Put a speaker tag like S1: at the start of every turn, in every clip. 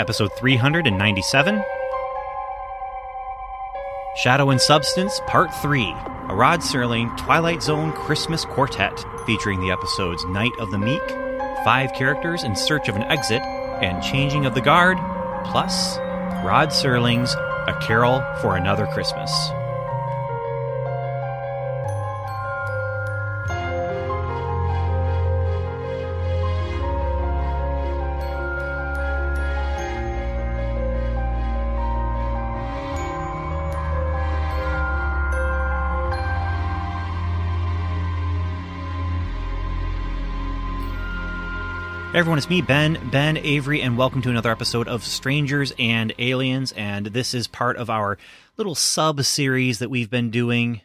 S1: episode 397 Shadow and Substance, Part 3 A Rod Serling Twilight Zone Christmas Quartet, featuring the episodes Night of the Meek, Five Characters in Search of an Exit, and Changing of the Guard, plus Rod Serling's A Carol for Another Christmas. Everyone, it's me, Ben, Ben Avery, and welcome to another episode of Strangers and Aliens. And this is part of our little sub series that we've been doing,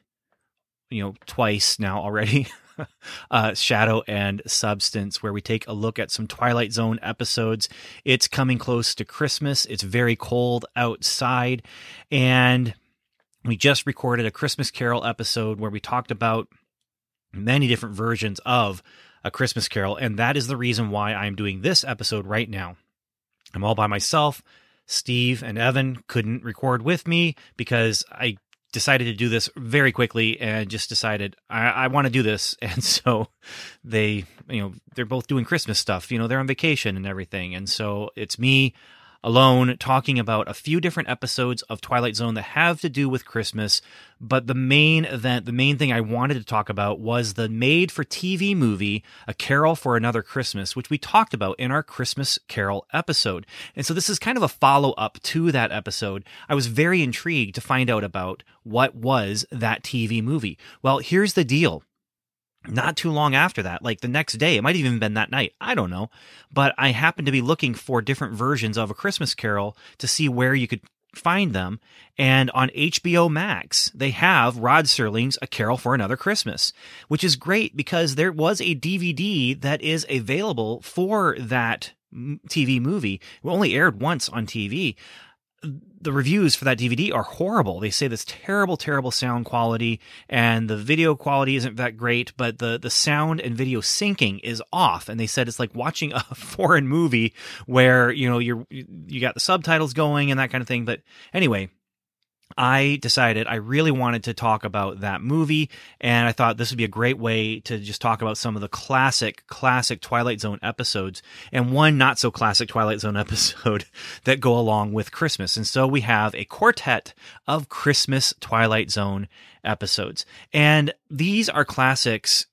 S1: you know, twice now already. uh, Shadow and Substance, where we take a look at some Twilight Zone episodes. It's coming close to Christmas. It's very cold outside. And we just recorded a Christmas Carol episode where we talked about many different versions of a Christmas Carol, and that is the reason why I'm doing this episode right now. I'm all by myself. Steve and Evan couldn't record with me because I decided to do this very quickly and just decided I, I want to do this. And so they, you know, they're both doing Christmas stuff. You know, they're on vacation and everything. And so it's me alone talking about a few different episodes of Twilight Zone that have to do with Christmas. But the main event, the main thing I wanted to talk about was the made for TV movie, A Carol for Another Christmas, which we talked about in our Christmas Carol episode. And so this is kind of a follow up to that episode. I was very intrigued to find out about what was that TV movie. Well, here's the deal not too long after that, like the next day, it might have even been that night. I don't know. But I happened to be looking for different versions of A Christmas Carol to see where you could find them. And on HBO Max, they have Rod Serling's A Carol for Another Christmas, which is great because there was a DVD that is available for that TV movie. It only aired once on TV the reviews for that DVD are horrible. They say this terrible, terrible sound quality, and the video quality isn't that great, but the the sound and video syncing is off. And they said it's like watching a foreign movie where you know you're you got the subtitles going and that kind of thing. But anyway, I decided I really wanted to talk about that movie, and I thought this would be a great way to just talk about some of the classic, classic Twilight Zone episodes, and one not so classic Twilight Zone episode that go along with Christmas. And so we have a quartet of Christmas Twilight Zone episodes. And these are classics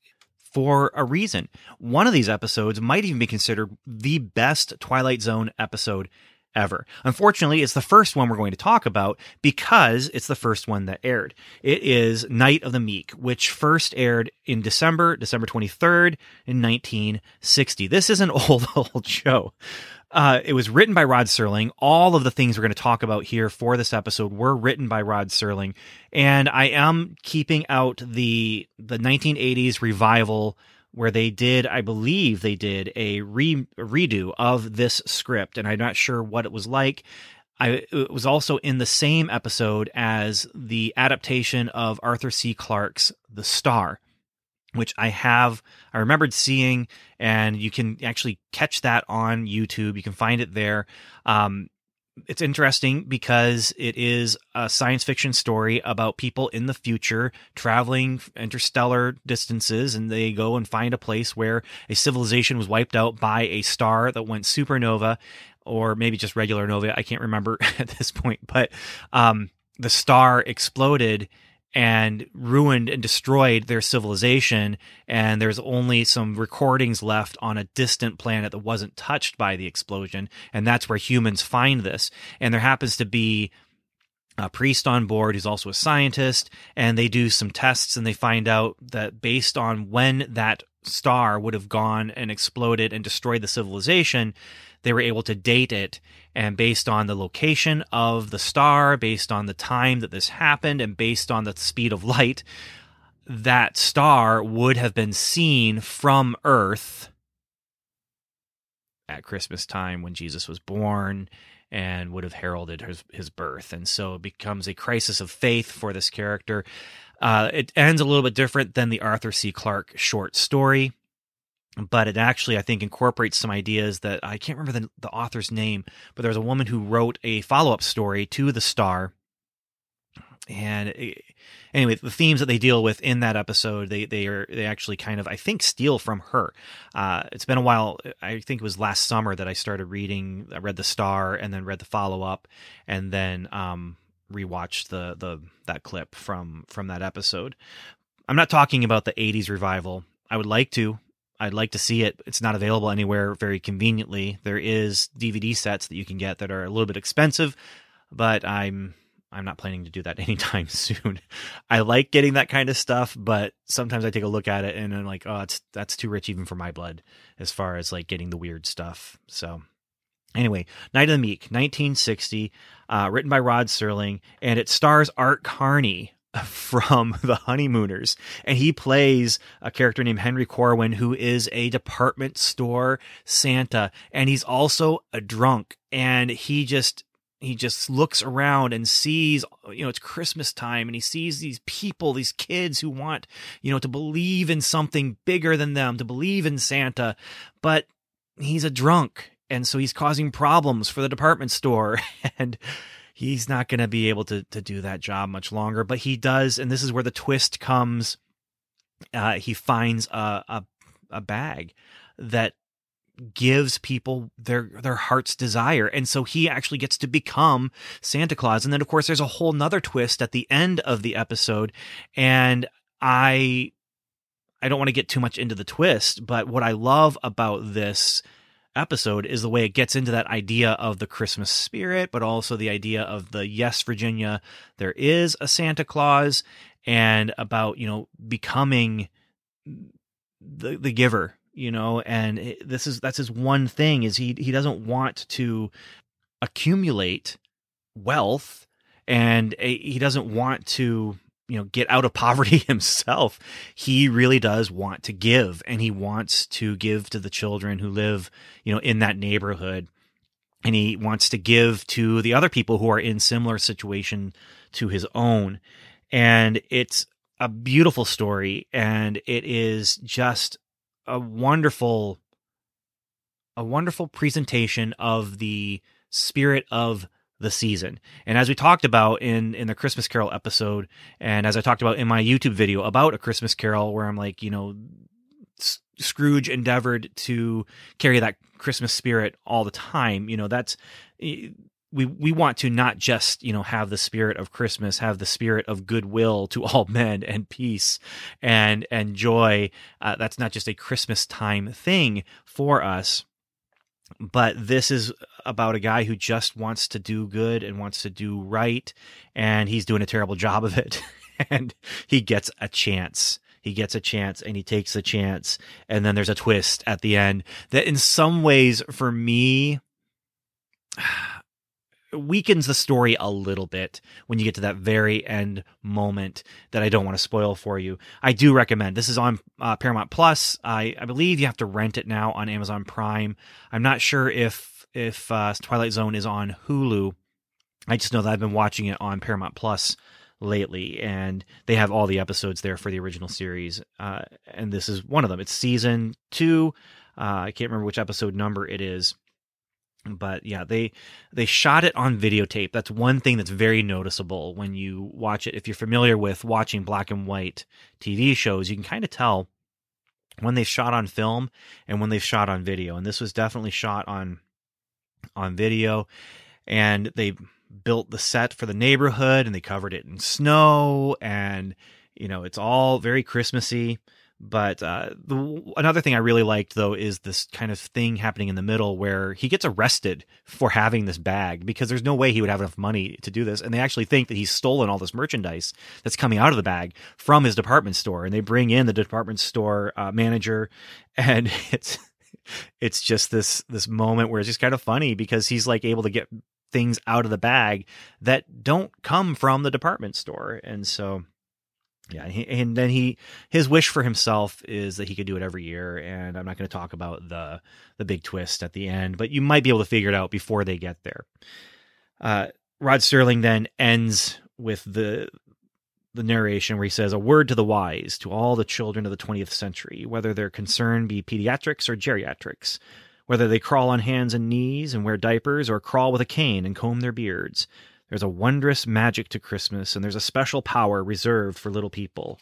S1: for a reason. One of these episodes might even be considered the best Twilight Zone episode ever. Unfortunately, it's the first one we're going to talk about because it's the first one that aired. It is Night of the Meek, which first aired in December, December 23rd in 1960. This is an old, old show. Uh, it was written by Rod Serling. All of the things we're going to talk about here for this episode were written by Rod Serling, and I am keeping out the the 1980s revival where they did, I believe they did a, re- redo of this script, and I'm not sure what it was like. I, it was also in the same episode as the adaptation of Arthur C. Clarke's The Star, which I have, I remembered seeing, and you can actually catch that on YouTube. You can find it there. Um, it's interesting because it is a science fiction story about people in the future traveling interstellar distances and they go and find a place where a civilization was wiped out by a star that went supernova or maybe just regular nova. I can't remember at this point but um, the star exploded and ruined and destroyed their civilization. And there's only some recordings left on a distant planet that wasn't touched by the explosion. And that's where humans find this. And there happens to be a priest on board who's also a scientist. And they do some tests and they find out that based on when that star would have gone and exploded and destroyed the civilization, they were able to date it. And based on the location of the star based on the time that this happened and based on the speed of light that star would have been seen from earth at christmas time when jesus was born and would have heralded his, his birth. And so it becomes a crisis of faith for this character uh, it ends a little bit different than the arthur c clarke short story but it actually I think incorporates some ideas that I can't remember the, the author's name, but there's a woman who wrote a follow up story to the Star, and it, anyway, the themes that they deal with in that episode, they they are they actually kind of I think steal from her. Uh, it's been a while. I think it was last summer that I started reading. I read the Star and then read the follow up, and then um, rewatched the the that clip from from that episode. I'm not talking about the 80s revival. I would like to. I'd like to see it. It's not available anywhere very conveniently. There is DVD sets that you can get that are a little bit expensive, but I'm I'm not planning to do that anytime soon. I like getting that kind of stuff, but sometimes I take a look at it and I'm like, oh, it's that's too rich even for my blood as far as like getting the weird stuff. So Anyway, Night of the Meek, 1960, uh, written by Rod Serling, and it stars Art Carney, from the honeymooners. And he plays a character named henry corwin who is a department store santa and he's also a drunk. And he just he just looks around and sees you know it's christmas time and he sees these people these kids who want you know to believe in something bigger than them to believe in santa. But he's a drunk and so he's causing problems for the department store and he's not going to be able to to do that job much longer. But he does, and this is where the twist comes. Uh, he finds a, a a bag that gives people their their heart's desire and so he actually gets to become santa claus and then of course there's a whole nother twist at the end of the episode and i i don't want to get too much into the twist but what i love about this episode is the way it gets into that idea of the Christmas spirit, but also the idea of the yes, Virginia, there is a Santa Claus, and about you know becoming the the giver, you know, and this is that's his one thing is he he doesn't want to accumulate wealth and eh, he doesn't want to you know get out of poverty himself he really does want to give and he wants to give to the children who live you know in that neighborhood. And he wants to give to the other people who are in similar situation to his own. And it's a beautiful story and it is just a wonderful a wonderful presentation of the spirit of the season. And as we talked about in in the Christmas Carol episode, and as I talked about in my YouTube video about a Christmas Carol, where I'm like, you know, Scrooge endeavored to carry that Christmas spirit all the time. You know, that's we we want to not just you know have the spirit of Christmas, have the spirit of goodwill to all men and peace and and joy. Uh, that's not just a Christmas time thing for us but this is about a guy who just wants to do good and wants to do right and he's doing a terrible job of it and he gets a chance he gets a chance and he takes the chance and then there's a twist at the end that in some ways for me weakens the story a little bit when you get to that very end moment that I don't want to spoil for you. I do recommend. This is on uh, Paramount Plus. I, I believe you have to rent it now on Amazon Prime. I'm not sure if if uh, Twilight Zone is on Hulu. I just know that I've been watching it on Paramount Plus lately, and they have all the episodes there for the original series. Uh, and this is one of them. It's season two. Uh, I can't remember which episode number it is but yeah they they shot it on videotape that's one thing that's very noticeable when you watch it if you're familiar with watching black and white tv shows you can kind of tell when they've shot on film and when they've shot on video and this was definitely shot on on video and they built the set for the neighborhood and they covered it in snow and you know it's all very christmassy. But uh, the, another thing I really liked though is this kind of thing happening in the middle where he gets arrested for having this bag because there's no way he would have enough money to do this, and they actually think that he's stolen all this merchandise that's coming out of the bag from his department store, and they bring in the department store uh, manager, and it's it's just this this moment where it's just kind of funny because he's like able to get things out of the bag that don't come from the department store, and so yeah, and, he, and then he his wish for himself is that he could do it every year. And I'm not going to talk about the the big twist at the end, but you might be able to figure it out before they get there. Uh, Rod Serling then ends with the the narration where he says, A word to the wise, to all the children of the 20th century, whether their concern be pediatrics or geriatrics, whether they crawl on hands and knees and wear diapers or crawl with a cane and comb their beards. There's a wondrous magic to Christmas, and there's a special power reserved for little people.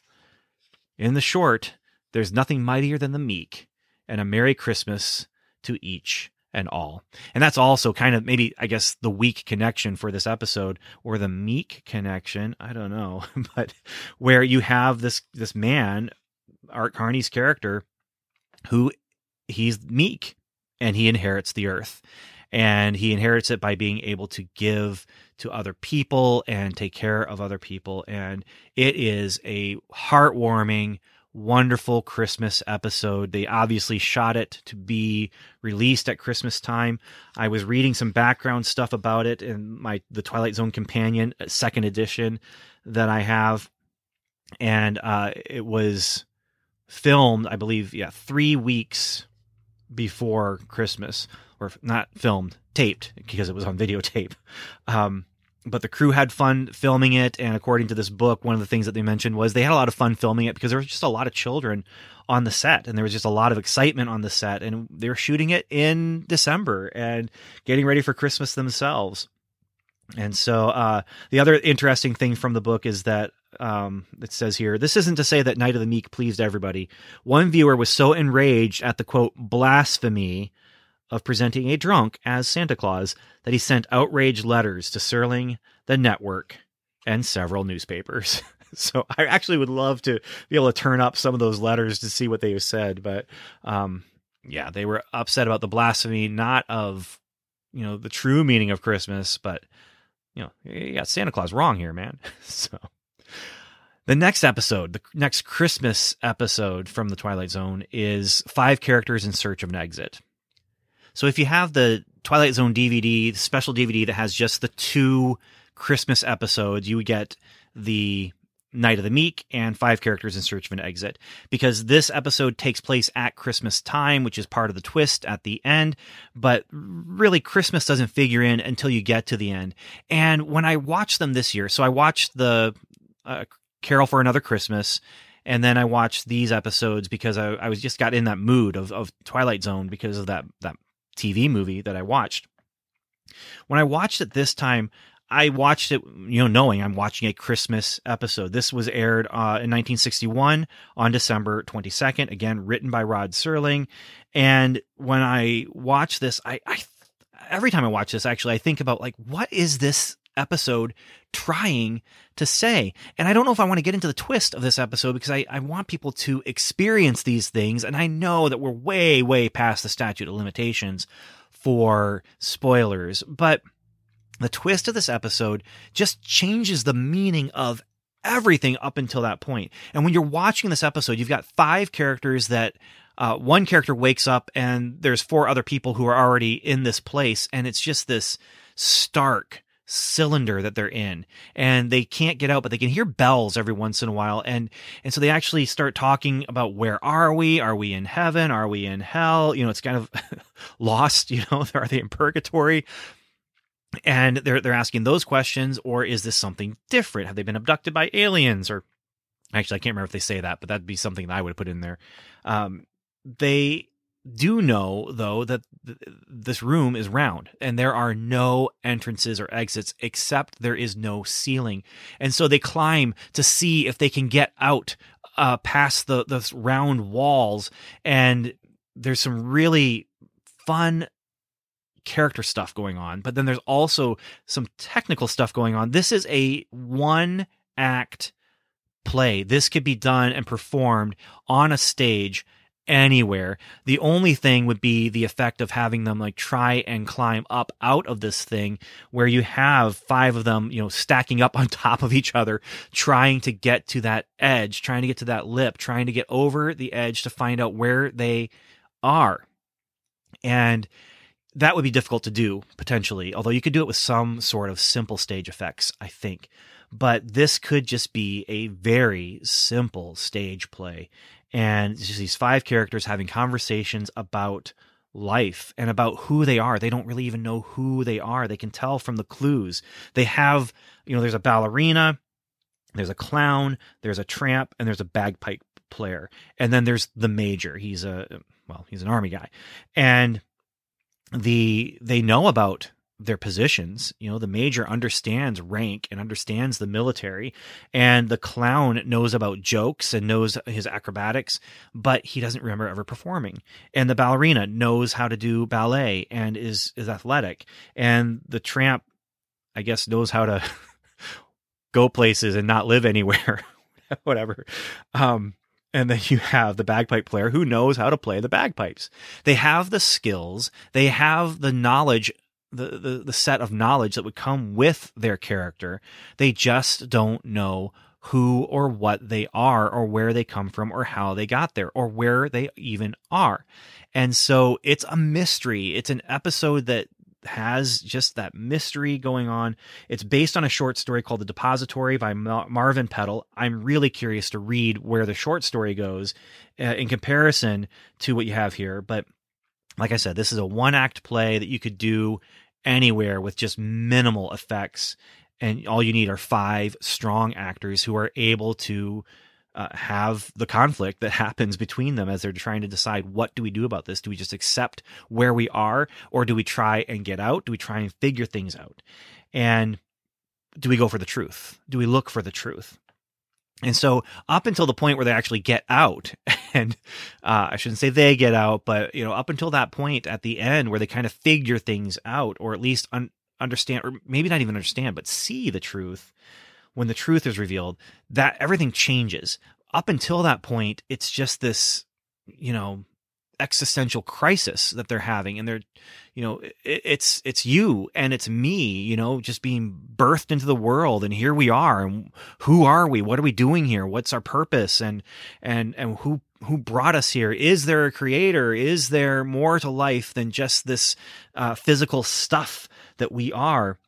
S1: In the short, there's nothing mightier than the meek, and a Merry Christmas to each and all. And that's also kind of maybe, I guess, the weak connection for this episode, or the meek connection. I don't know, but where you have this this man, Art Carney's character, who he's meek and he inherits the earth. And he inherits it by being able to give to other people and take care of other people. And it is a heartwarming, wonderful Christmas episode. They obviously shot it to be released at Christmas time. I was reading some background stuff about it in my the Twilight Zone Companion uh, second edition that I have, and uh, it was filmed, I believe, yeah, three weeks before Christmas, or not filmed, taped because it was on videotape. Um, but the crew had fun filming it. And according to this book one of the things that they mentioned was they had a lot of fun filming it because there was just a lot of children on the set and there was just a lot of excitement on the set. And they were shooting it in december and getting ready for christmas themselves. And so uh, the other interesting thing from the book is that um, it says here this isn't to say that night of the meek pleased everybody. One viewer was so enraged at the quote blasphemy of presenting a drunk as Santa Claus that he sent outraged letters to Serling, the network, and several newspapers. so I actually would love to be able to turn up some of those letters to see what they said. But um, yeah, they were upset about the blasphemy, not of you know the true meaning of Christmas, but you know you got Santa Claus wrong here, man. so. The next episode, the next Christmas episode from the Twilight Zone, is five characters in search of an exit. So if you have the Twilight Zone DVD, the special DVD that has just the two Christmas episodes, you would get the Night of the Meek and five characters in search of an exit. Because this episode takes place at Christmas time, which is part of the twist at the end. But really, Christmas doesn't figure in until you get to the end. And when I watched them this year, so I watched the uh, Carol for Another Christmas and then I watched these episodes because I, I was just got in that mood of, of Twilight Zone because of that that TV movie that I watched. When I watched it this time, I watched it, you know, knowing I'm watching a Christmas episode. This was aired uh, in 1961 on December 22nd. Again, written by Rod Serling. And when I watch this, I, I every time I watch this, actually, I think about like, what is this episode trying to say. And I don't know if I want to get into the twist of this episode because I, I want people to experience these things. And I know that we're way, way past the statute of limitations for spoilers. But the twist of this episode just changes the meaning of everything up until that point. And when you're watching this episode, you've got five characters that uh, one character wakes up and there's four other people who are already in this place. And it's just this stark, cylinder that they're in and they can't get out but they can hear bells every once in a while and and so they actually start talking about where are we? Are we in heaven? Are we in hell? You know it's kind of lost you know are they in purgatory? And they're they're asking those questions or is this something different? Have they been abducted by aliens? Or actually I can't remember if they say that but that'd be something that I would put in there. Um they do know though that th- this room is round and there are no entrances or exits except there is no ceiling. And so they climb to see if they can get out uh, past the the round walls and there's some really fun character stuff going on but then there's also some technical stuff going on. This is a one act play. This could be done and performed on a stage anywhere. The only thing would be the effect of having them like try and climb up out of this thing where you have five of them, you know, stacking up on top of each other, trying to get to that edge, trying to get to that lip, trying to get over the edge to find out where they are. And that would be difficult to do potentially, although you could do it with some sort of simple stage effects, I think. But this could just be a very simple stage play and it's just these five characters having conversations about life and about who they are. They don't really even know who they are. They can tell from the clues. They have, you know, there's a ballerina there's a clown, there's a tramp, and there's a bagpipe player. And then there's the major. He's a well, he's an army guy. And the they know about their positions. You know, the major understands rank and understands the military, and the clown knows about jokes and knows his acrobatics, but he doesn't remember ever performing. And the ballerina knows how to do ballet and is is athletic, and the tramp, I guess, knows how to go places and not live anywhere, whatever. Um, and then you have the bagpipe player who knows how to play the bagpipes. They have the skills, they have the knowledge, the, the, the set of knowledge that would come with their character. They just don't know who or what they are or where they come from or how they got there or where they even are. And so it's a mystery. It's an episode that has just that mystery going on. It's based on a short story called The Depository by Marvin Petal. I'm really curious to read where the short story goes uh, in comparison to what you have here. But like I said, this is a one act play that you could do anywhere with just minimal effects. And all you need are five strong actors who are able to uh, have the conflict that happens between them as they're trying to decide what do we do about this? Do we just accept where we are or do we try and get out? Do we try and figure things out? And do we go for the truth? Do we look for the truth? And so up until the point where they actually get out and uh, i shouldn't say they get out but you know up until that point at the end where they kind of figure things out or at least un- understand or maybe not even understand but see the truth when the truth is revealed, that everything changes. Up until that point, it's just this, you know, existential crisis that they're having and they're you know it, it's it's you and it's me you know just being birthed into the world and here we are and who are we? What are we doing here? What's our purpose? And and and who who brought us here? Is there a creator? Is there more to life than just this uh, physical stuff that we are?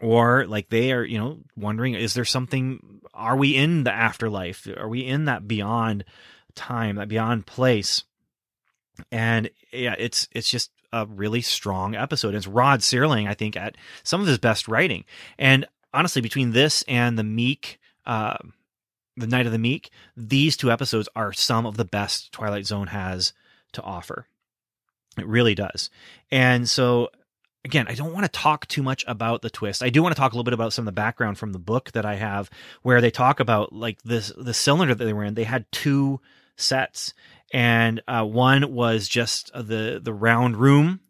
S1: Or like they are you know wondering is there something are we in the afterlife? Are we in that beyond time that beyond place and yeah it's it's just a really strong episode it's rod serling i think at some of his best writing and honestly between this and the meek uh the night of the meek these two episodes are some of the best twilight zone has to offer it really does and so again, I don't want to talk too much about the twist. I do want to talk a little bit about some of the background from the book that I have, where they talk about like this the cylinder that they were in. They had two sets, and uh, one was just the the round room.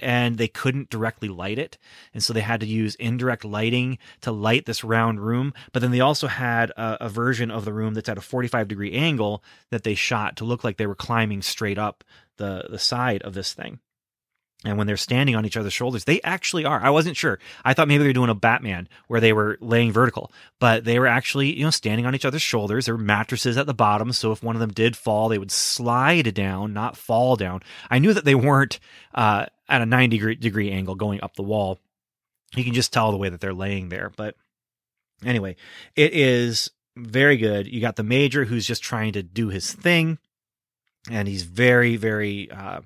S1: And they couldn't directly light it. And so they had to use indirect lighting to light this round room. But then they also had a, a version of the room that's at a 45 degree angle that they shot to look like they were climbing straight up the, the side of this thing and when they're standing on each other's shoulders, they actually are. I wasn't sure. I thought maybe they were doing a Batman where they were laying vertical, but they were actually, you know, standing on each other's shoulders. There were mattresses at the bottom, so if one of them did fall, they would slide down, not fall down. I knew that they weren't uh, at a 90 degree, degree angle going up the wall. You can just tell the way that they're laying there. But anyway, it is very good. You got the major who's just trying to do his thing, and he's very, very. Uh,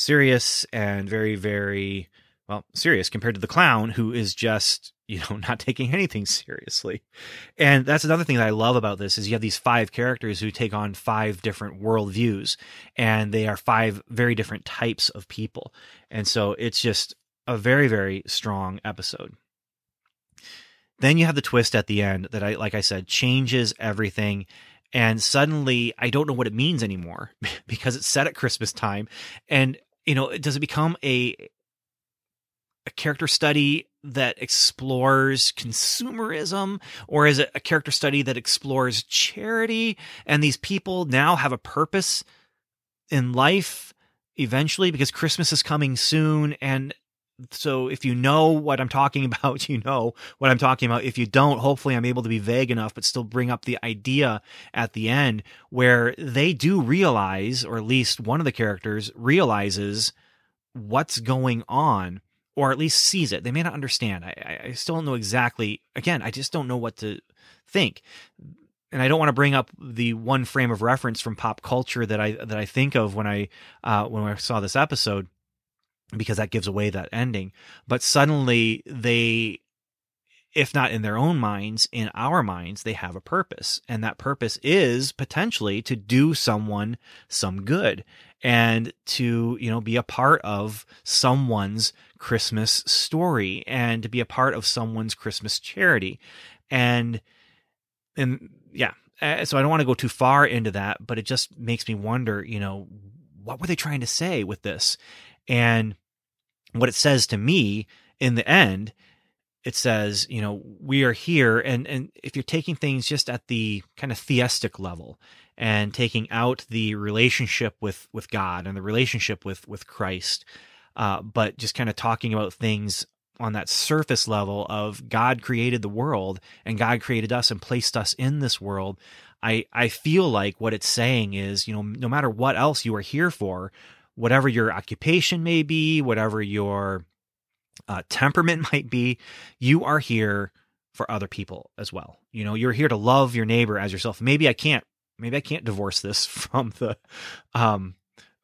S1: serious and very, very, well, serious compared to the clown who is just, you know, not taking anything seriously. And that's another thing that I love about this is you have these five characters who take on five different worldviews and they are five very different types of people. And so it's just a very, very strong episode. Then you have the twist at the end that I, like I said, changes everything and suddenly I don't know what it means anymore because it's set at Christmas time and you know does it become a a character study that explores consumerism? Or is it a character study that explores charity and these people now have a purpose in life eventually because Christmas is coming soon and so if you know what I'm talking about, you know what I'm talking about. If you don't, hopefully I'm able to be vague enough, but still bring up the idea at the end where they do realize, or at least one of the characters realizes what's going on, or at least sees it. They may not understand. I, I still don't know exactly. Again, I just don't know what to think. And I don't want to bring up the one frame of reference from pop culture that I that I think of when I uh, when I saw this episode because that gives away that ending. But suddenly they if not in their own minds, in our minds, they have a purpose. And that purpose is potentially to do someone some good and to, you know, be a part of someone's Christmas story and to be a part of someone's Christmas charity. And, and yeah, so I don't want to go too far into that, but it just makes me wonder, you know, what were they trying to say with this? And what it says to me in the end it says, you know, we are here. And, and if you're taking things just at the kind of theistic level and taking out the relationship with, with God and the relationship with, with Christ, uh, but just kind of talking about things on that surface level of God created the world and God created us and placed us in this world. I, I feel like what it's saying is, you know, no matter what else you are here for, whatever your occupation may be, whatever your uh, temperament might be, you are here for other people as well. You know, you're here to love your neighbor as yourself. Maybe I can't, maybe I can't divorce this from the, um,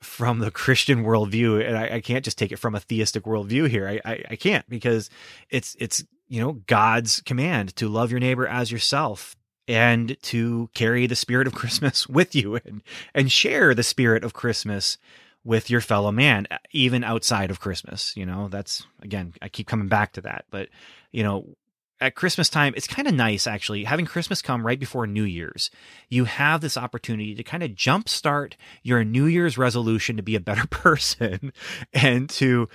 S1: from the Christian worldview, and I, I can't just take it from a theistic worldview here. I, I, I can't because it's it's you know God's command to love your neighbor as yourself and to carry the spirit of Christmas with you and and share the spirit of Christmas with your fellow man, even outside of Christmas. You know, that's again, I keep coming back to that. But, you know, at Christmas time, it's kind of nice actually having Christmas come right before New Year's. You have this opportunity to kind of jumpstart your New Year's resolution to be a better person and to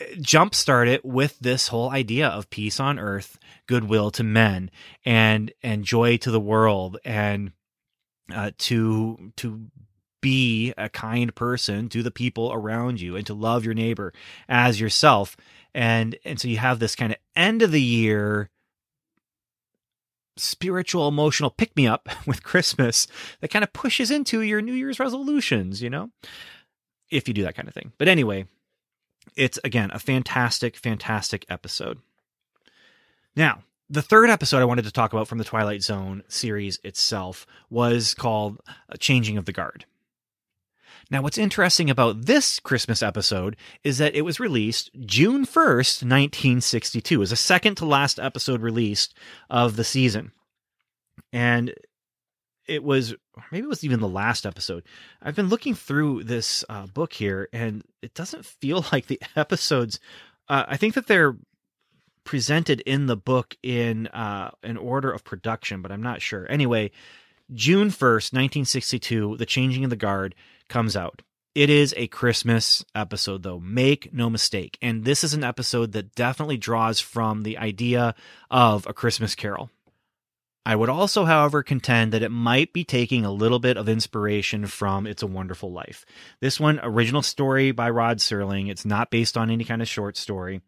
S1: eh, jumpstart it with this whole idea of peace on earth, goodwill to men, and and joy to the world, and uh, to to be a kind person to the people around you and to love your neighbor as yourself. And and so you have this kind of end of the year spiritual emotional pick me up with Christmas that kind of pushes into your New Year's resolutions, you know? If you do that kind of thing. But anyway, it's again a fantastic fantastic episode. Now, the third episode I wanted to talk about from the Twilight Zone series itself was called uh, Changing of the Guard. Now, what's interesting about this Christmas episode is that it was released June 1st, 1962. It was the second to last episode released of the season. And it was, maybe it was even the last episode. I've been looking through this uh, book here, and it doesn't feel like the episodes, uh, I think that they're presented in the book in uh, an order of production, but I'm not sure. Anyway, June 1st, 1962, The Changing of the Guard comes out. It is a Christmas episode, though. Make no mistake. And this is an episode that definitely draws from the idea of a Christmas carol. I would also, however, contend that it might be taking a little bit of inspiration from It's a Wonderful Life. This one, original story by Rod Serling. It's not based on any kind of short story.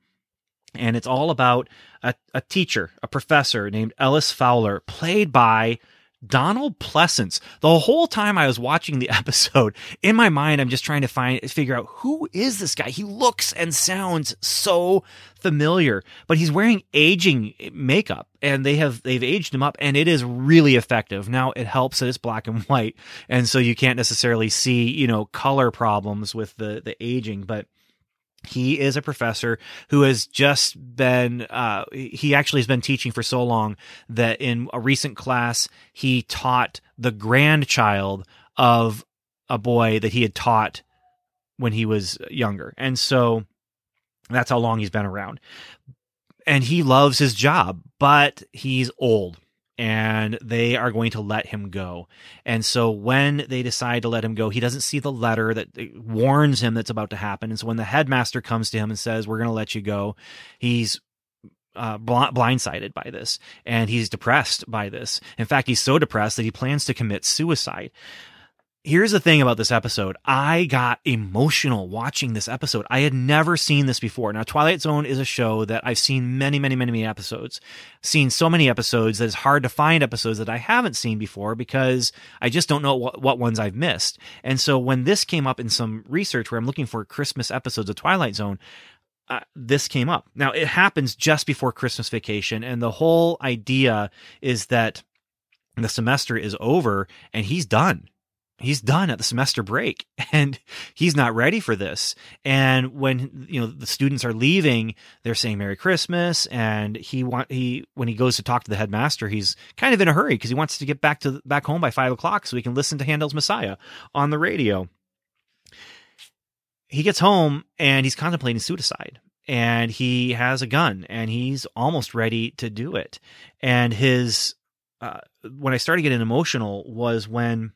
S1: And it's all about a, a teacher, a professor named Ellis Fowler, played by Donald Pleasence. The whole time I was watching the episode, in my mind, I'm just trying to find figure out who is this guy. He looks and sounds so familiar, but he's wearing aging makeup, and they have they've aged him up, and it is really effective. Now it helps that it's black and white, and so you can't necessarily see you know color problems with the the aging, but he is a professor who has just been uh, he actually has been teaching for so long that in a recent class he taught the grandchild of a boy that he had taught when he was younger. And so that's how long he's been around. And he loves his job but he's old and they are going to let him go. And so when they decide to let him go, he doesn't see the letter that warns him that's about to happen. And so when the headmaster comes to him and says, We're going to let you go, he's uh, blindsided by this and he's depressed by this. In fact, he's so depressed that he plans to commit suicide here's the thing about this episode. I got emotional watching this episode. I had never seen this before. Now, Twilight Zone is a show that I've seen many, many, many, many episodes. Seen so many episodes that it's hard to find episodes that I haven't seen before because I just don't know what, what ones I've missed. And so when this came up in some research where I'm looking for Christmas episodes of Twilight Zone, uh, this came up. Now, it happens just before Christmas vacation, and the whole idea is that the semester is over and he's done he's done at the semester break and he's not ready for this. And when you know the students are leaving they're saying merry christmas and he want he when he goes to talk to the headmaster he's kind of in a hurry because he wants to get back to back home by five o'clock so he can listen to handel's messiah on the radio. He gets home and he's contemplating suicide and he has a gun and he's almost ready to do it. And his uh, when i started getting emotional was when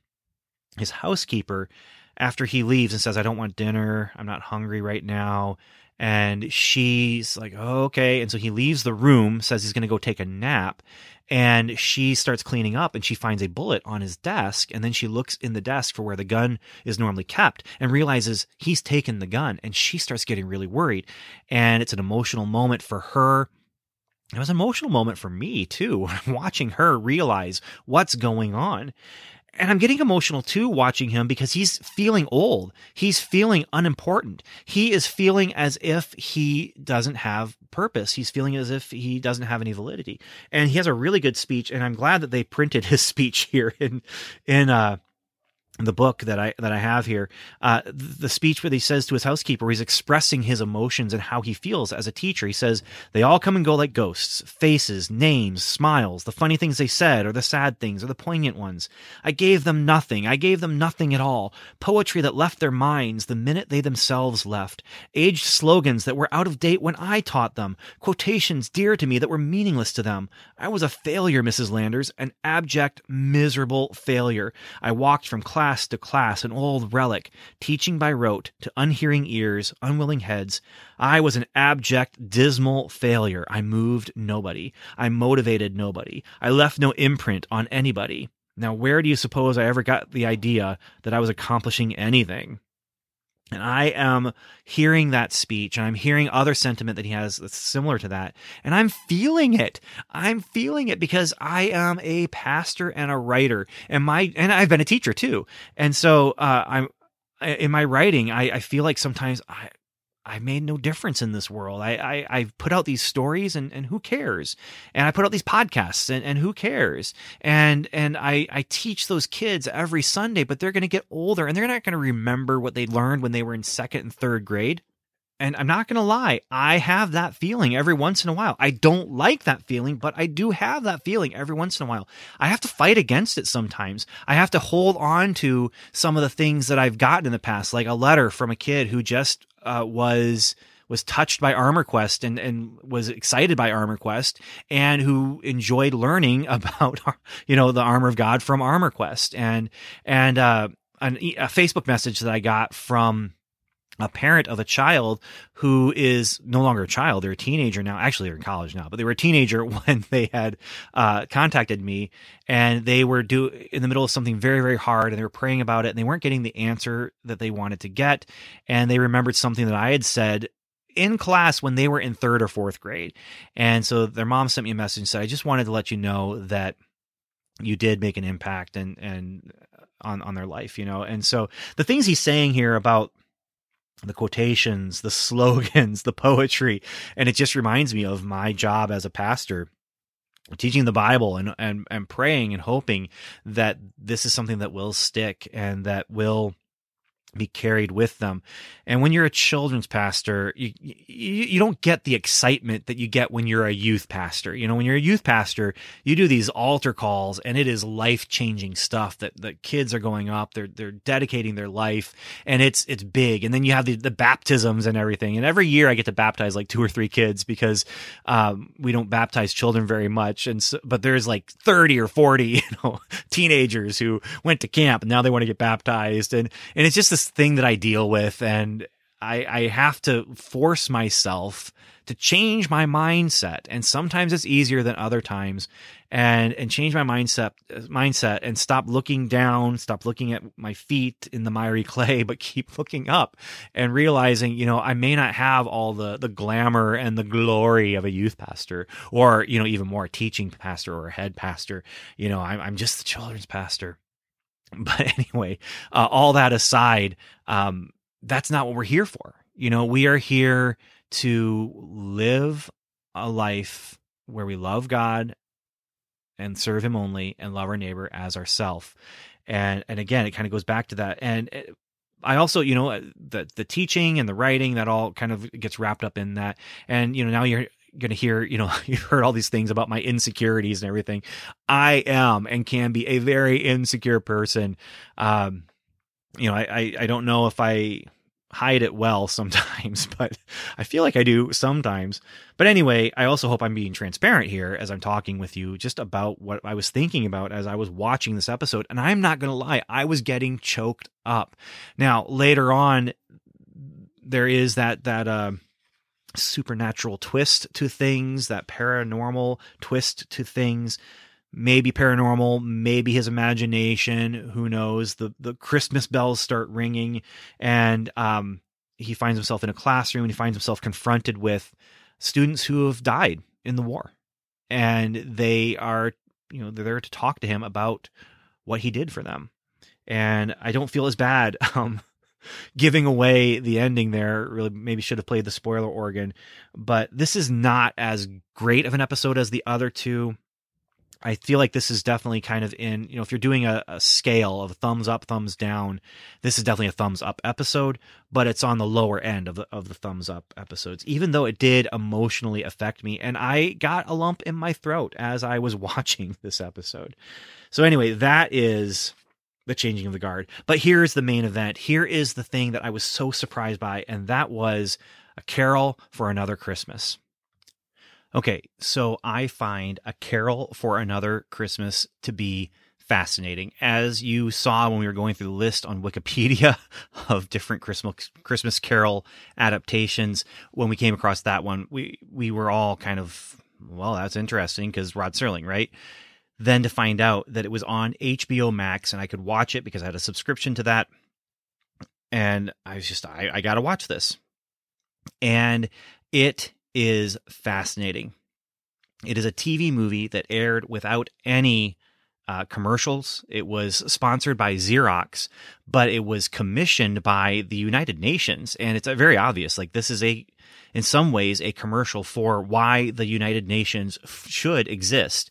S1: his housekeeper after he leaves and says, I don't want dinner. I'm not hungry right now. And she's like, oh, okay. And so he leaves the room, says he's going to go take a nap. And she starts cleaning up and she finds a bullet on his desk. And then she looks in the desk for where the gun is normally kept and realizes he's taken the gun. And she starts getting really worried. And it's an emotional moment for her. It was an emotional moment for me too, watching her realize what's going on and I'm getting emotional too watching him because he's feeling old. He's feeling unimportant. He is feeling as if he doesn't have purpose. He's feeling as if he doesn't have any validity. And he has a really good speech and I'm glad that they printed his speech here in in uh the book that I that I have here, uh, the speech where he says to his housekeeper, he's expressing his emotions and how he feels as a teacher. He says, "They all come and go like ghosts: faces, names, smiles. The funny things they said, or the sad things, or the poignant ones. I gave them nothing. I gave them nothing at all. Poetry that left their minds the minute they themselves left. Aged slogans that were out of date when I taught them. Quotations dear to me that were meaningless to them. I was a failure, Mrs. Landers, an abject, miserable failure. I walked from class." Class to class, an old relic, teaching by rote to unhearing ears, unwilling heads. I was an abject, dismal failure. I moved nobody. I motivated nobody. I left no imprint on anybody. Now, where do you suppose I ever got the idea that I was accomplishing anything? And I am hearing that speech and I'm hearing other sentiment that he has that's similar to that. And I'm feeling it. I'm feeling it because I am a pastor and a writer and my, and I've been a teacher too. And so, uh, I'm, in my writing, I, I feel like sometimes I, I made no difference in this world. I, I, I put out these stories and, and who cares? And I put out these podcasts and, and who cares? And and I, I teach those kids every Sunday, but they're gonna get older and they're not gonna remember what they learned when they were in second and third grade. And I'm not gonna lie, I have that feeling every once in a while. I don't like that feeling, but I do have that feeling every once in a while. I have to fight against it sometimes. I have to hold on to some of the things that I've gotten in the past, like a letter from a kid who just uh, was was touched by Armor Quest and, and was excited by Armor Quest and who enjoyed learning about you know the armor of God from Armor Quest and and uh, an, a Facebook message that I got from a parent of a child who is no longer a child they're a teenager now actually they're in college now but they were a teenager when they had uh, contacted me and they were do in the middle of something very very hard and they were praying about it and they weren't getting the answer that they wanted to get and they remembered something that i had said in class when they were in third or fourth grade. And so their mom sent me a message and said i just wanted to let you know that you did make an impact and and on on their life you know? And so the things he's saying here about the quotations, the slogans, the poetry. And it just reminds me of my job as a pastor teaching the bible and, and and praying and hoping that this is something that will stick and that will be carried with them. And when you're a children's pastor, you, you, you don't get the excitement that you get when you're a youth pastor. You know, when you're a youth pastor, you do these altar calls and it is life-changing stuff that the kids are going up, they're they're dedicating their life and it's it's big. And then you have the, the baptisms and everything. And every year I get to baptize like two or three kids because um, we don't baptize children very much and so, but there's like 30 or 40, you know, teenagers who went to camp and now they want to get baptized and and it's just this thing that I deal with, and I, I have to force myself to change my mindset. And sometimes it's easier than other times. And and change my mindset mindset and stop looking down, stop looking at my feet in the miry clay, but keep looking up and realizing, you know, I may not have all the the glamour and the glory of a youth pastor, or you know, even more a teaching pastor or a head pastor. You know, I'm I'm just the children's pastor But anyway, uh, all that aside, um, that's not what we're here for. You know, we are here to live a life where we love God and serve Him only and love our neighbor as ourself. and and again, it kind of goes back to that. And uh, I also, you know, the the teaching and the writing that all kind of gets wrapped up in that. And you know, now you're going to hear, you know, you've heard all these things about my insecurities and everything. I am and can be a very insecure person. Um, you know, I, I, I don't know if I hide it well sometimes, but I feel like I do sometimes. But anyway, I also hope I'm being transparent here as I'm talking with you just about what I was thinking about as I was watching this episode. And I'm not going to lie, I was getting choked up. Now, later on, there is that, that, uh, supernatural twist to things, that paranormal twist to things maybe paranormal, maybe his imagination. Who knows? The the Christmas bells start ringing, and um, he finds himself in a classroom. and He finds himself confronted with students who have died in the war, and they are you know they're there to talk to him about what he did for them. And I don't feel as bad. Um, giving away the ending there really maybe should have played the spoiler organ but this is not as great of an episode as the other two I feel like this is definitely kind of in, you know, if you're doing a, a, scale of thumbs up, thumbs down, this is definitely a thumbs up episode, but it's on the lower end of the, of the thumbs up episodes, even though it did emotionally affect me. And I got a lump in my throat as I was watching this episode. So, anyway, that is the changing of the guard. But here's the main event. Here is the thing that I was so surprised by, and that was a carol for another Christmas. Okay, so I find A Carol for Another Christmas to be fascinating. As you saw when we were going through the list on Wikipedia of different Christmas Christmas Carol adaptations, when we came across that one, we we were all kind of well, that's interesting because Rod Serling, right? Then to find out that it was on HBO Max and I could watch it because I had a subscription to that, and I was just I, I got to watch this, and it is fascinating. It is a TV movie that aired without any uh, commercials. It was sponsored by Xerox, but it was commissioned by the United Nations. And it's very obvious. Like, this is a, in some ways, a commercial for why the United Nations f- should exist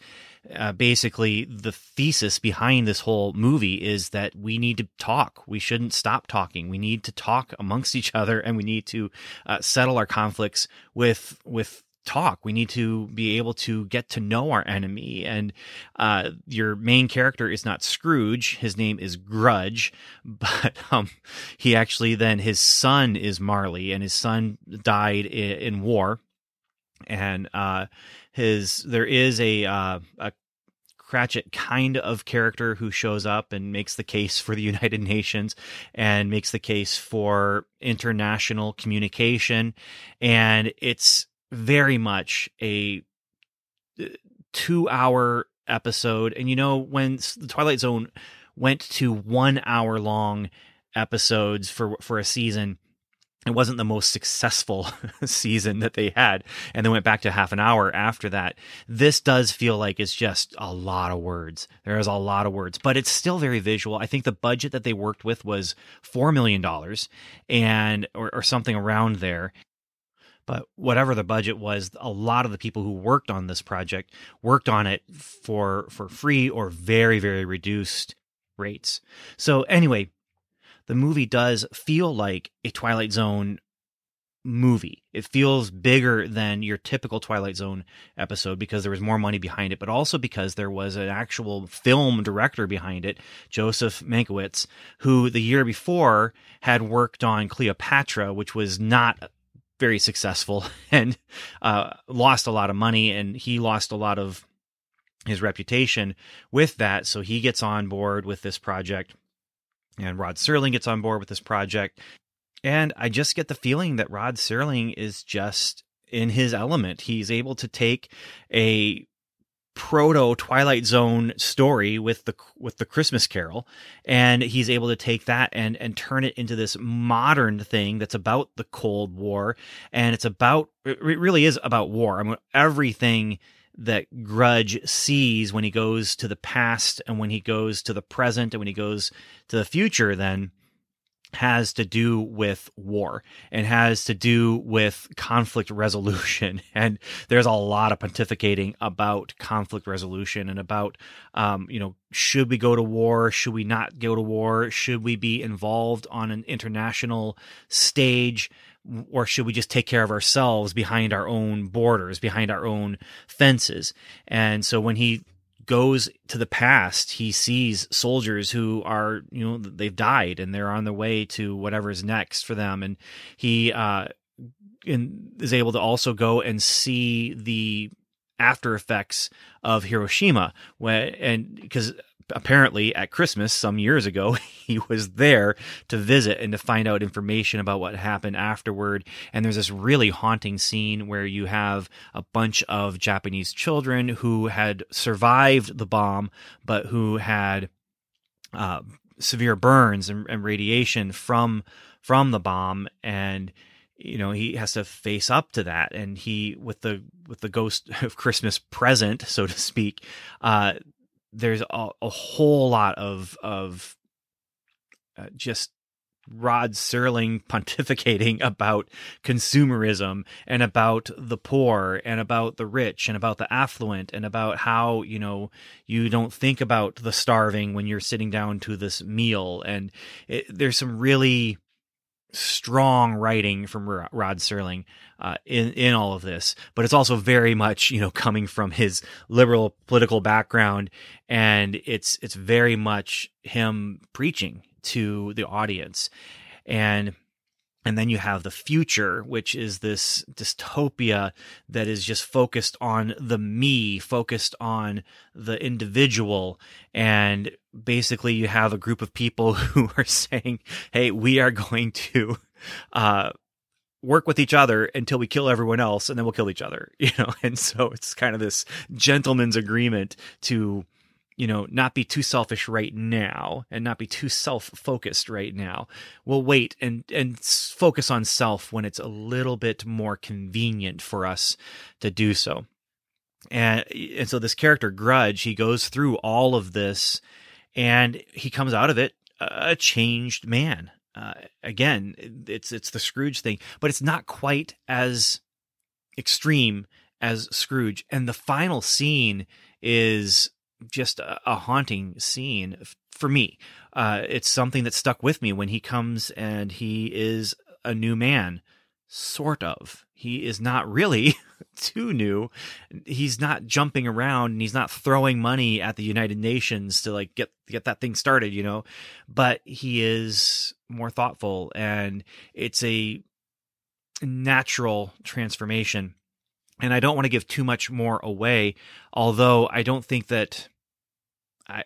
S1: uh, basically the thesis behind this whole movie is that we need to talk. We shouldn't stop talking. We need to talk amongst each other, and we need to uh, settle our conflicts with with talk. We need to be able to get to know our enemy. And uh, your main character is not Scrooge. His name is Grudge, but um, he actually then his son is Marley, and his son died in, in war. And uh, his there is a uh, a Cratchit kind of character who shows up and makes the case for the United Nations and makes the case for international communication. And it's very much a uh, two hour episode. And you know, when the Twilight Zone went to one hour long episodes for for a season, it wasn't the most successful season that they had and they went back to half an hour after that. This does feel like it's just a lot of words. There is a lot of words but it's still very visual. I think the budget that they worked with was four million dollars and or, or something around there. But whatever the budget was a lot of the people who worked on this project worked on it for for free or very very reduced rates. So anyway the movie does feel like a Twilight Zone movie. It feels bigger than your typical Twilight Zone episode because there was more money behind it, but also because there was an actual film director behind it, Joseph Mankiewicz, who the year before had worked on Cleopatra, which was not very successful and uh, lost a lot of money, and he lost a lot of his reputation with that. So he gets on board with this project and Rod Serling gets on board with this project. And I just get the feeling that Rod Serling is just in his element. He's able to take a proto Twilight Zone story with the with the Christmas Carol, and he's able to take that and and turn it into this modern thing that's about the Cold War, and it's about it really is about war. I mean, everything that Grudge sees when he goes to the past and when he goes to the present and when he goes to the future, then has to do with war and has to do with conflict resolution. And there's a lot of pontificating about conflict resolution and about, um, you know, should we go to war? Should we not go to war? Should we be involved on an international stage? Or should we just take care of ourselves behind our own borders, behind our own fences? And so when he goes to the past, he sees soldiers who are, you know, they've died and they're on their way to whatever's next for them. And he uh, in, is able to also go and see the after effects of Hiroshima when and because apparently at Christmas some years ago, he was there to visit and to find out information about what happened afterward. And there's this really haunting scene where you have a bunch of Japanese children who had survived the bomb, but who had uh, severe burns and, and radiation from from the bomb and you know he has to face up to that and he with the with the ghost of christmas present so to speak uh there's a, a whole lot of of uh, just Rod Serling pontificating about consumerism and about the poor and about the rich and about the affluent and about how, you know, you don't think about the starving when you're sitting down to this meal. And it, there's some really strong writing from Rod Serling uh, in in all of this, but it's also very much you know coming from his liberal political background, and it's it's very much him preaching to the audience, and and then you have the future, which is this dystopia that is just focused on the me, focused on the individual. And basically, you have a group of people who are saying, hey, we are going to uh, work with each other until we kill everyone else, and then we'll kill each other. You know, and so it's kind of this gentleman's agreement to you know, not be too selfish right now and not be too self-focused right now. We'll wait and and focus on self when it's a little bit more convenient for us to do so. And and so this character Grudge, he goes through all of this and he comes out of it a changed man. Uh, again, it's it's the Scrooge thing, but it's not quite as extreme as Scrooge. And the final scene is just a, a haunting scene for me. Uh, it's something that stuck with me when he comes and he is a new man, sort of. He is not really too new. He's not jumping around and he's not throwing money at the United Nations to like get get that thing started, you know. But he is more thoughtful and it's a natural transformation and I don't want to give too much more away, although I don't think that I,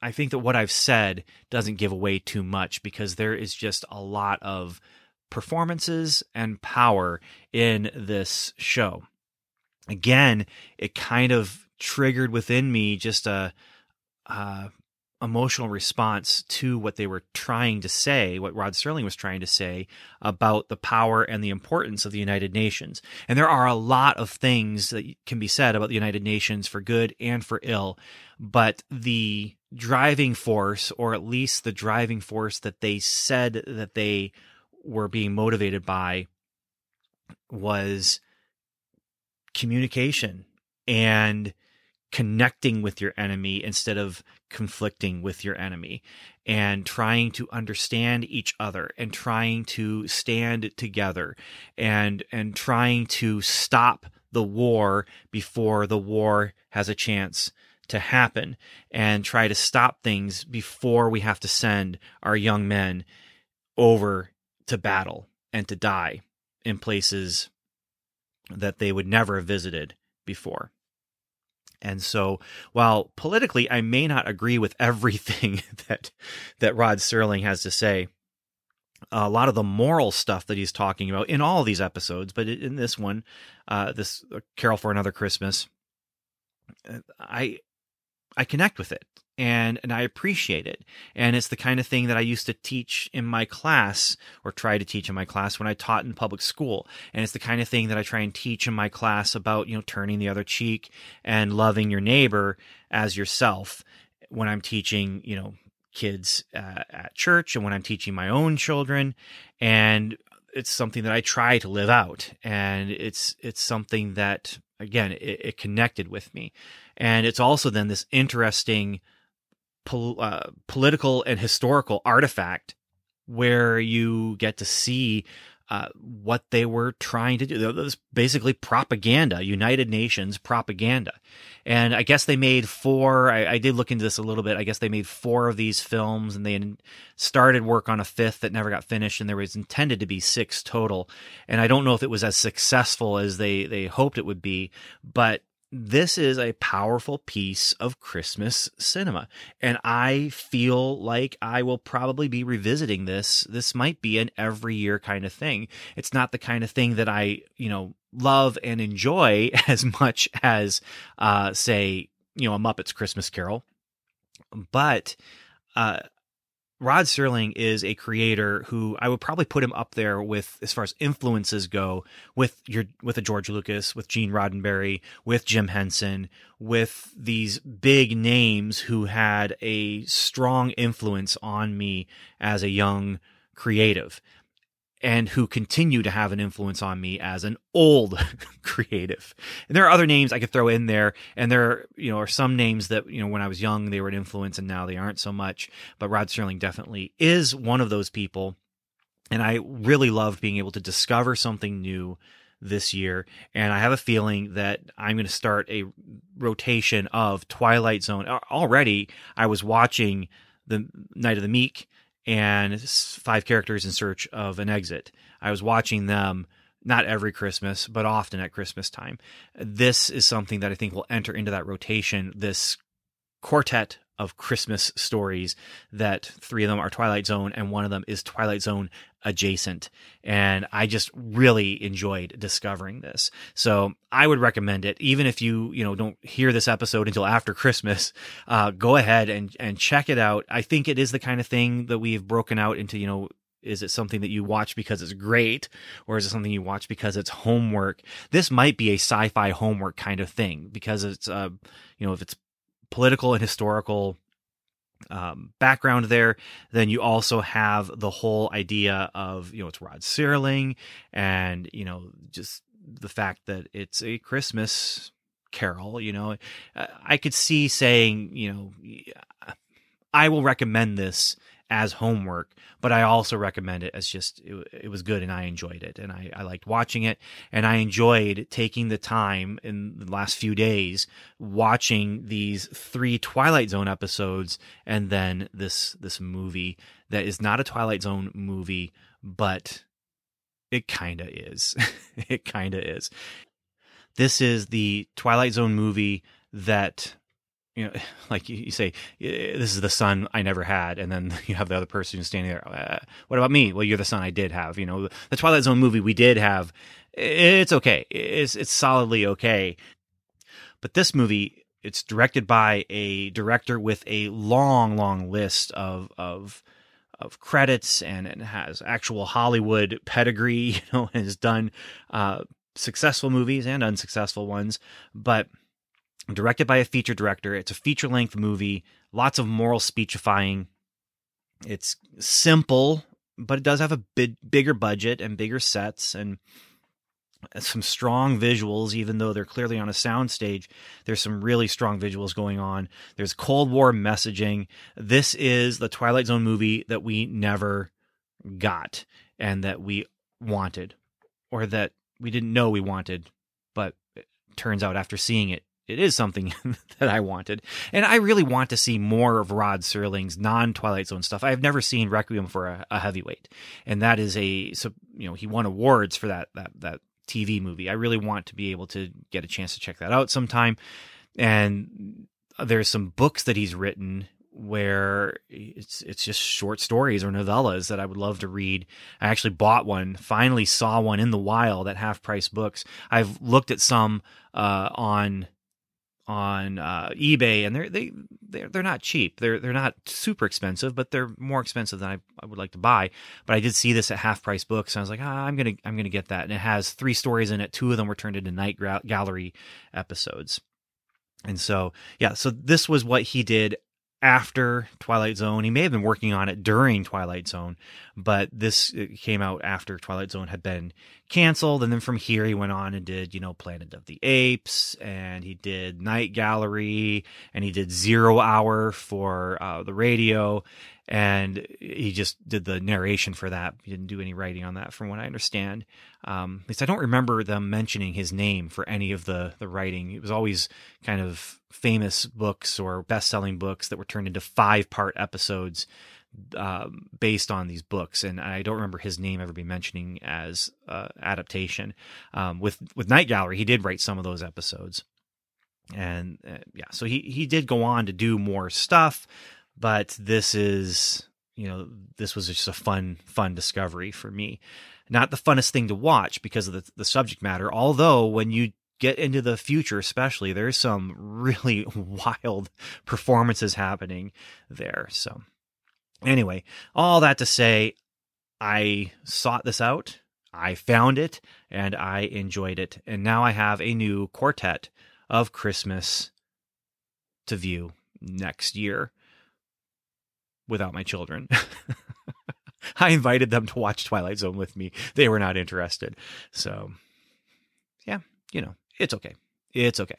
S1: I think that what I've said doesn't give away too much because there is just a lot of performances and power in this show. Again, it kind of triggered within me just a, a emotional response to what they were trying to say, what Rod Serling was trying to say about the power and the importance of the United Nations. And there are a lot of things that can be said about the United Nations for good and for ill, but the driving force, or at least the driving force that they said that they were being motivated by, was communication and connecting with your enemy instead of conflicting with your enemy and trying to understand each other and trying to stand together and and trying to stop the war before the war has a chance to happen and try to stop things before we have to send our young men over to battle and to die in places that they would never have visited before. And so, while politically I may not agree with everything that that Rod Serling has to say, a lot of the moral stuff that he's talking about in all these episodes, but in this one, uh, this uh, Carol for Another Christmas, uh, I I connect with it and and I appreciate it. And it's the kind of thing that I used to teach in my class or try to teach in my class when I taught in public school. And it's the kind of thing that I try and teach in my class about, you know, turning the other cheek and loving your neighbor as yourself when I'm teaching, you know, kids uh, at church and when I'm teaching my own children. And it's something that I try to live out. And it's, it's something that, again, it, it connected with me. And it's also then this interesting pol- uh, political and historical artifact where you get to see uh, what they were trying to do. Was basically propaganda, United Nations propaganda. And I guess they made four. I, I, did look into this a little bit. I guess they made four of these films and they started work on a fifth that never got finished. And there was intended to be six total. And I don't know if it was as successful as they, they hoped it would be, but this is a powerful piece of Christmas cinema. And I feel like I will probably be revisiting this. This might be an every year kind of thing. It's not the kind of thing that I, you know, love and enjoy as much as, uh, say, you know, a Muppets Christmas Carol. But, uh, Rod Serling is a creator who I would probably put him up there with as far as influences go with your with a George Lucas, with Gene Roddenberry, with Jim Henson, with these big names who had a strong influence on me as a young creative and who continue to have an influence on me as an old creative. And there are other names I could throw in there, and there, you know, are some names that you know when I was young they were an influence, and now they aren't so much. But Rod Serling definitely is one of those people, and I really love being able to discover something new this year. And I have a feeling that I'm going to start a rotation of Twilight Zone. Already, I was watching the Night of the Meek and five characters in search of an exit. I was watching them not every Christmas, but often at Christmas time. This is something that I think will enter into that rotation. This quartet of Christmas stories that three of them are Twilight Zone and one of them is Twilight Zone adjacent. And I just really enjoyed discovering this. So I would recommend it. Even if you, you know, don't hear this episode until after Christmas, uh, go ahead and, and check it out. I think it is the kind of thing that we've broken out into, you know, is it something that you watch because it's great or is it something you watch because it's homework this might be a sci-fi homework kind of thing because it's uh you know if it's political and historical um, background there, then you also have the whole idea of you know it's Rod Serling, and you know just the fact that it's a Christmas carol. You know, I could see saying you know I will recommend this as homework, but I also recommend it as just it, it, was good and I enjoyed it and I, I liked watching it and I enjoyed taking the time in the last few days watching these three Twilight Zone episodes and then this this movie that is not a Twilight Zone movie, but it kinda is. it kinda is. This is the Twilight Zone movie that you know, like you, say, this is the son I never had, and then you have the other person who's standing there. Uh, what about me? Well, you're the son I did have. You know, the Twilight Zone movie we did have. It's okay. It's it's solidly okay. But this movie, it's directed by a director with a long, long list of of of credits, and it has actual Hollywood pedigree. You know, has done uh, successful movies and unsuccessful ones, but directed by a feature director. It's a feature length movie, lots of moral speechifying. It's simple, but it does have a big, bigger budget and bigger sets and some strong visuals, even though they're clearly on a soundstage. There's some really strong visuals going on. There's Cold War messaging. This is the Twilight Zone movie that we never got and that we wanted, or that we didn't know we wanted, but turns out after seeing it, it is something that I wanted. And I really want to see more of Rod Serling's non Twilight Zone stuff. I have never seen Requiem for a, a, heavyweight. And that is a so you know, he won awards for that that that TV movie. I really want to be able to get a chance to check that out sometime. And there's some books that he's written where it's it's just short stories or novellas that I would love to read. I actually bought one, finally saw one in the wild at half price books. I've looked at some uh, on on uh, eBay, and they're they they're, they're not cheap. They're they're not super expensive, but they're more expensive than I, I would like to buy. But I did see this at half price books, and I was like, ah, I'm gonna I'm gonna get that. And it has three stories in it. Two of them were turned into night gallery episodes. And so yeah, so this was what he did after Twilight Zone. He may have been working on it during Twilight Zone, but this came out after Twilight Zone had been canceled. And then from here, he went on and did, you know, Planet of the Apes, and he did Night Gallery, and he did Zero Hour for uh, the radio. And he just did the narration for that. He didn't do any writing on that, from what I understand. Um, at least I don't remember them mentioning his name for any of the the writing. It was always kind of famous books or best selling books that were turned into five part episodes um, based on these books, and I don't remember his name ever being mentioning as uh, adaptation. Um, with with Night Gallery, he did write some of those episodes, and uh, yeah, so he he did go on to do more stuff, but this is you know this was just a fun fun discovery for me. Not the funnest thing to watch because of the the subject matter, although when you get into the future especially there's some really wild performances happening there so Anyway, all that to say, I sought this out, I found it, and I enjoyed it. And now I have a new quartet of Christmas to view next year without my children. I invited them to watch Twilight Zone with me. They were not interested. So, yeah, you know, it's okay. It's okay.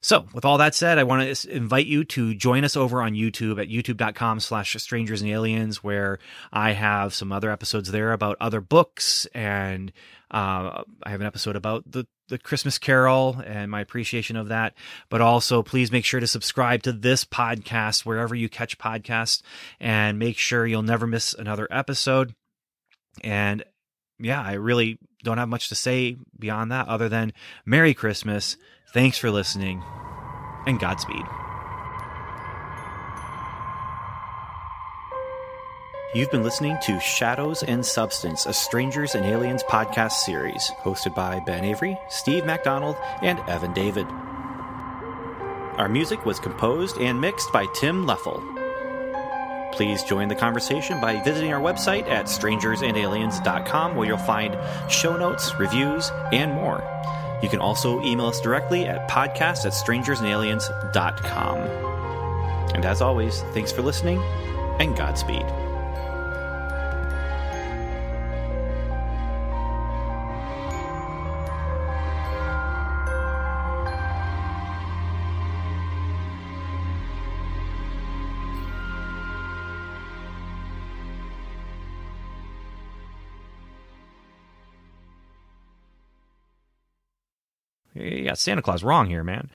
S1: So, with all that said, I want to invite you to join us over on YouTube at youtube.com slash strangers and aliens, where I have some other episodes there about other books. And uh, I have an episode about the, the Christmas Carol and my appreciation of that. But also, please make sure to subscribe to this podcast wherever you catch podcasts and make sure you'll never miss another episode. And yeah, I really don't have much to say beyond that other than Merry Christmas Thanks for listening, and Godspeed. You've been listening to Shadows and Substance, a Strangers and Aliens podcast series, hosted by Ben Avery, Steve MacDonald, and Evan David. Our music was composed and mixed by Tim Leffel. Please join the conversation by visiting our website at strangersandaliens.com, where you'll find show notes, reviews, and more. You can also email us directly at podcast at strangersandaliens.com. And as always, thanks for listening and Godspeed. Santa Claus wrong here, man.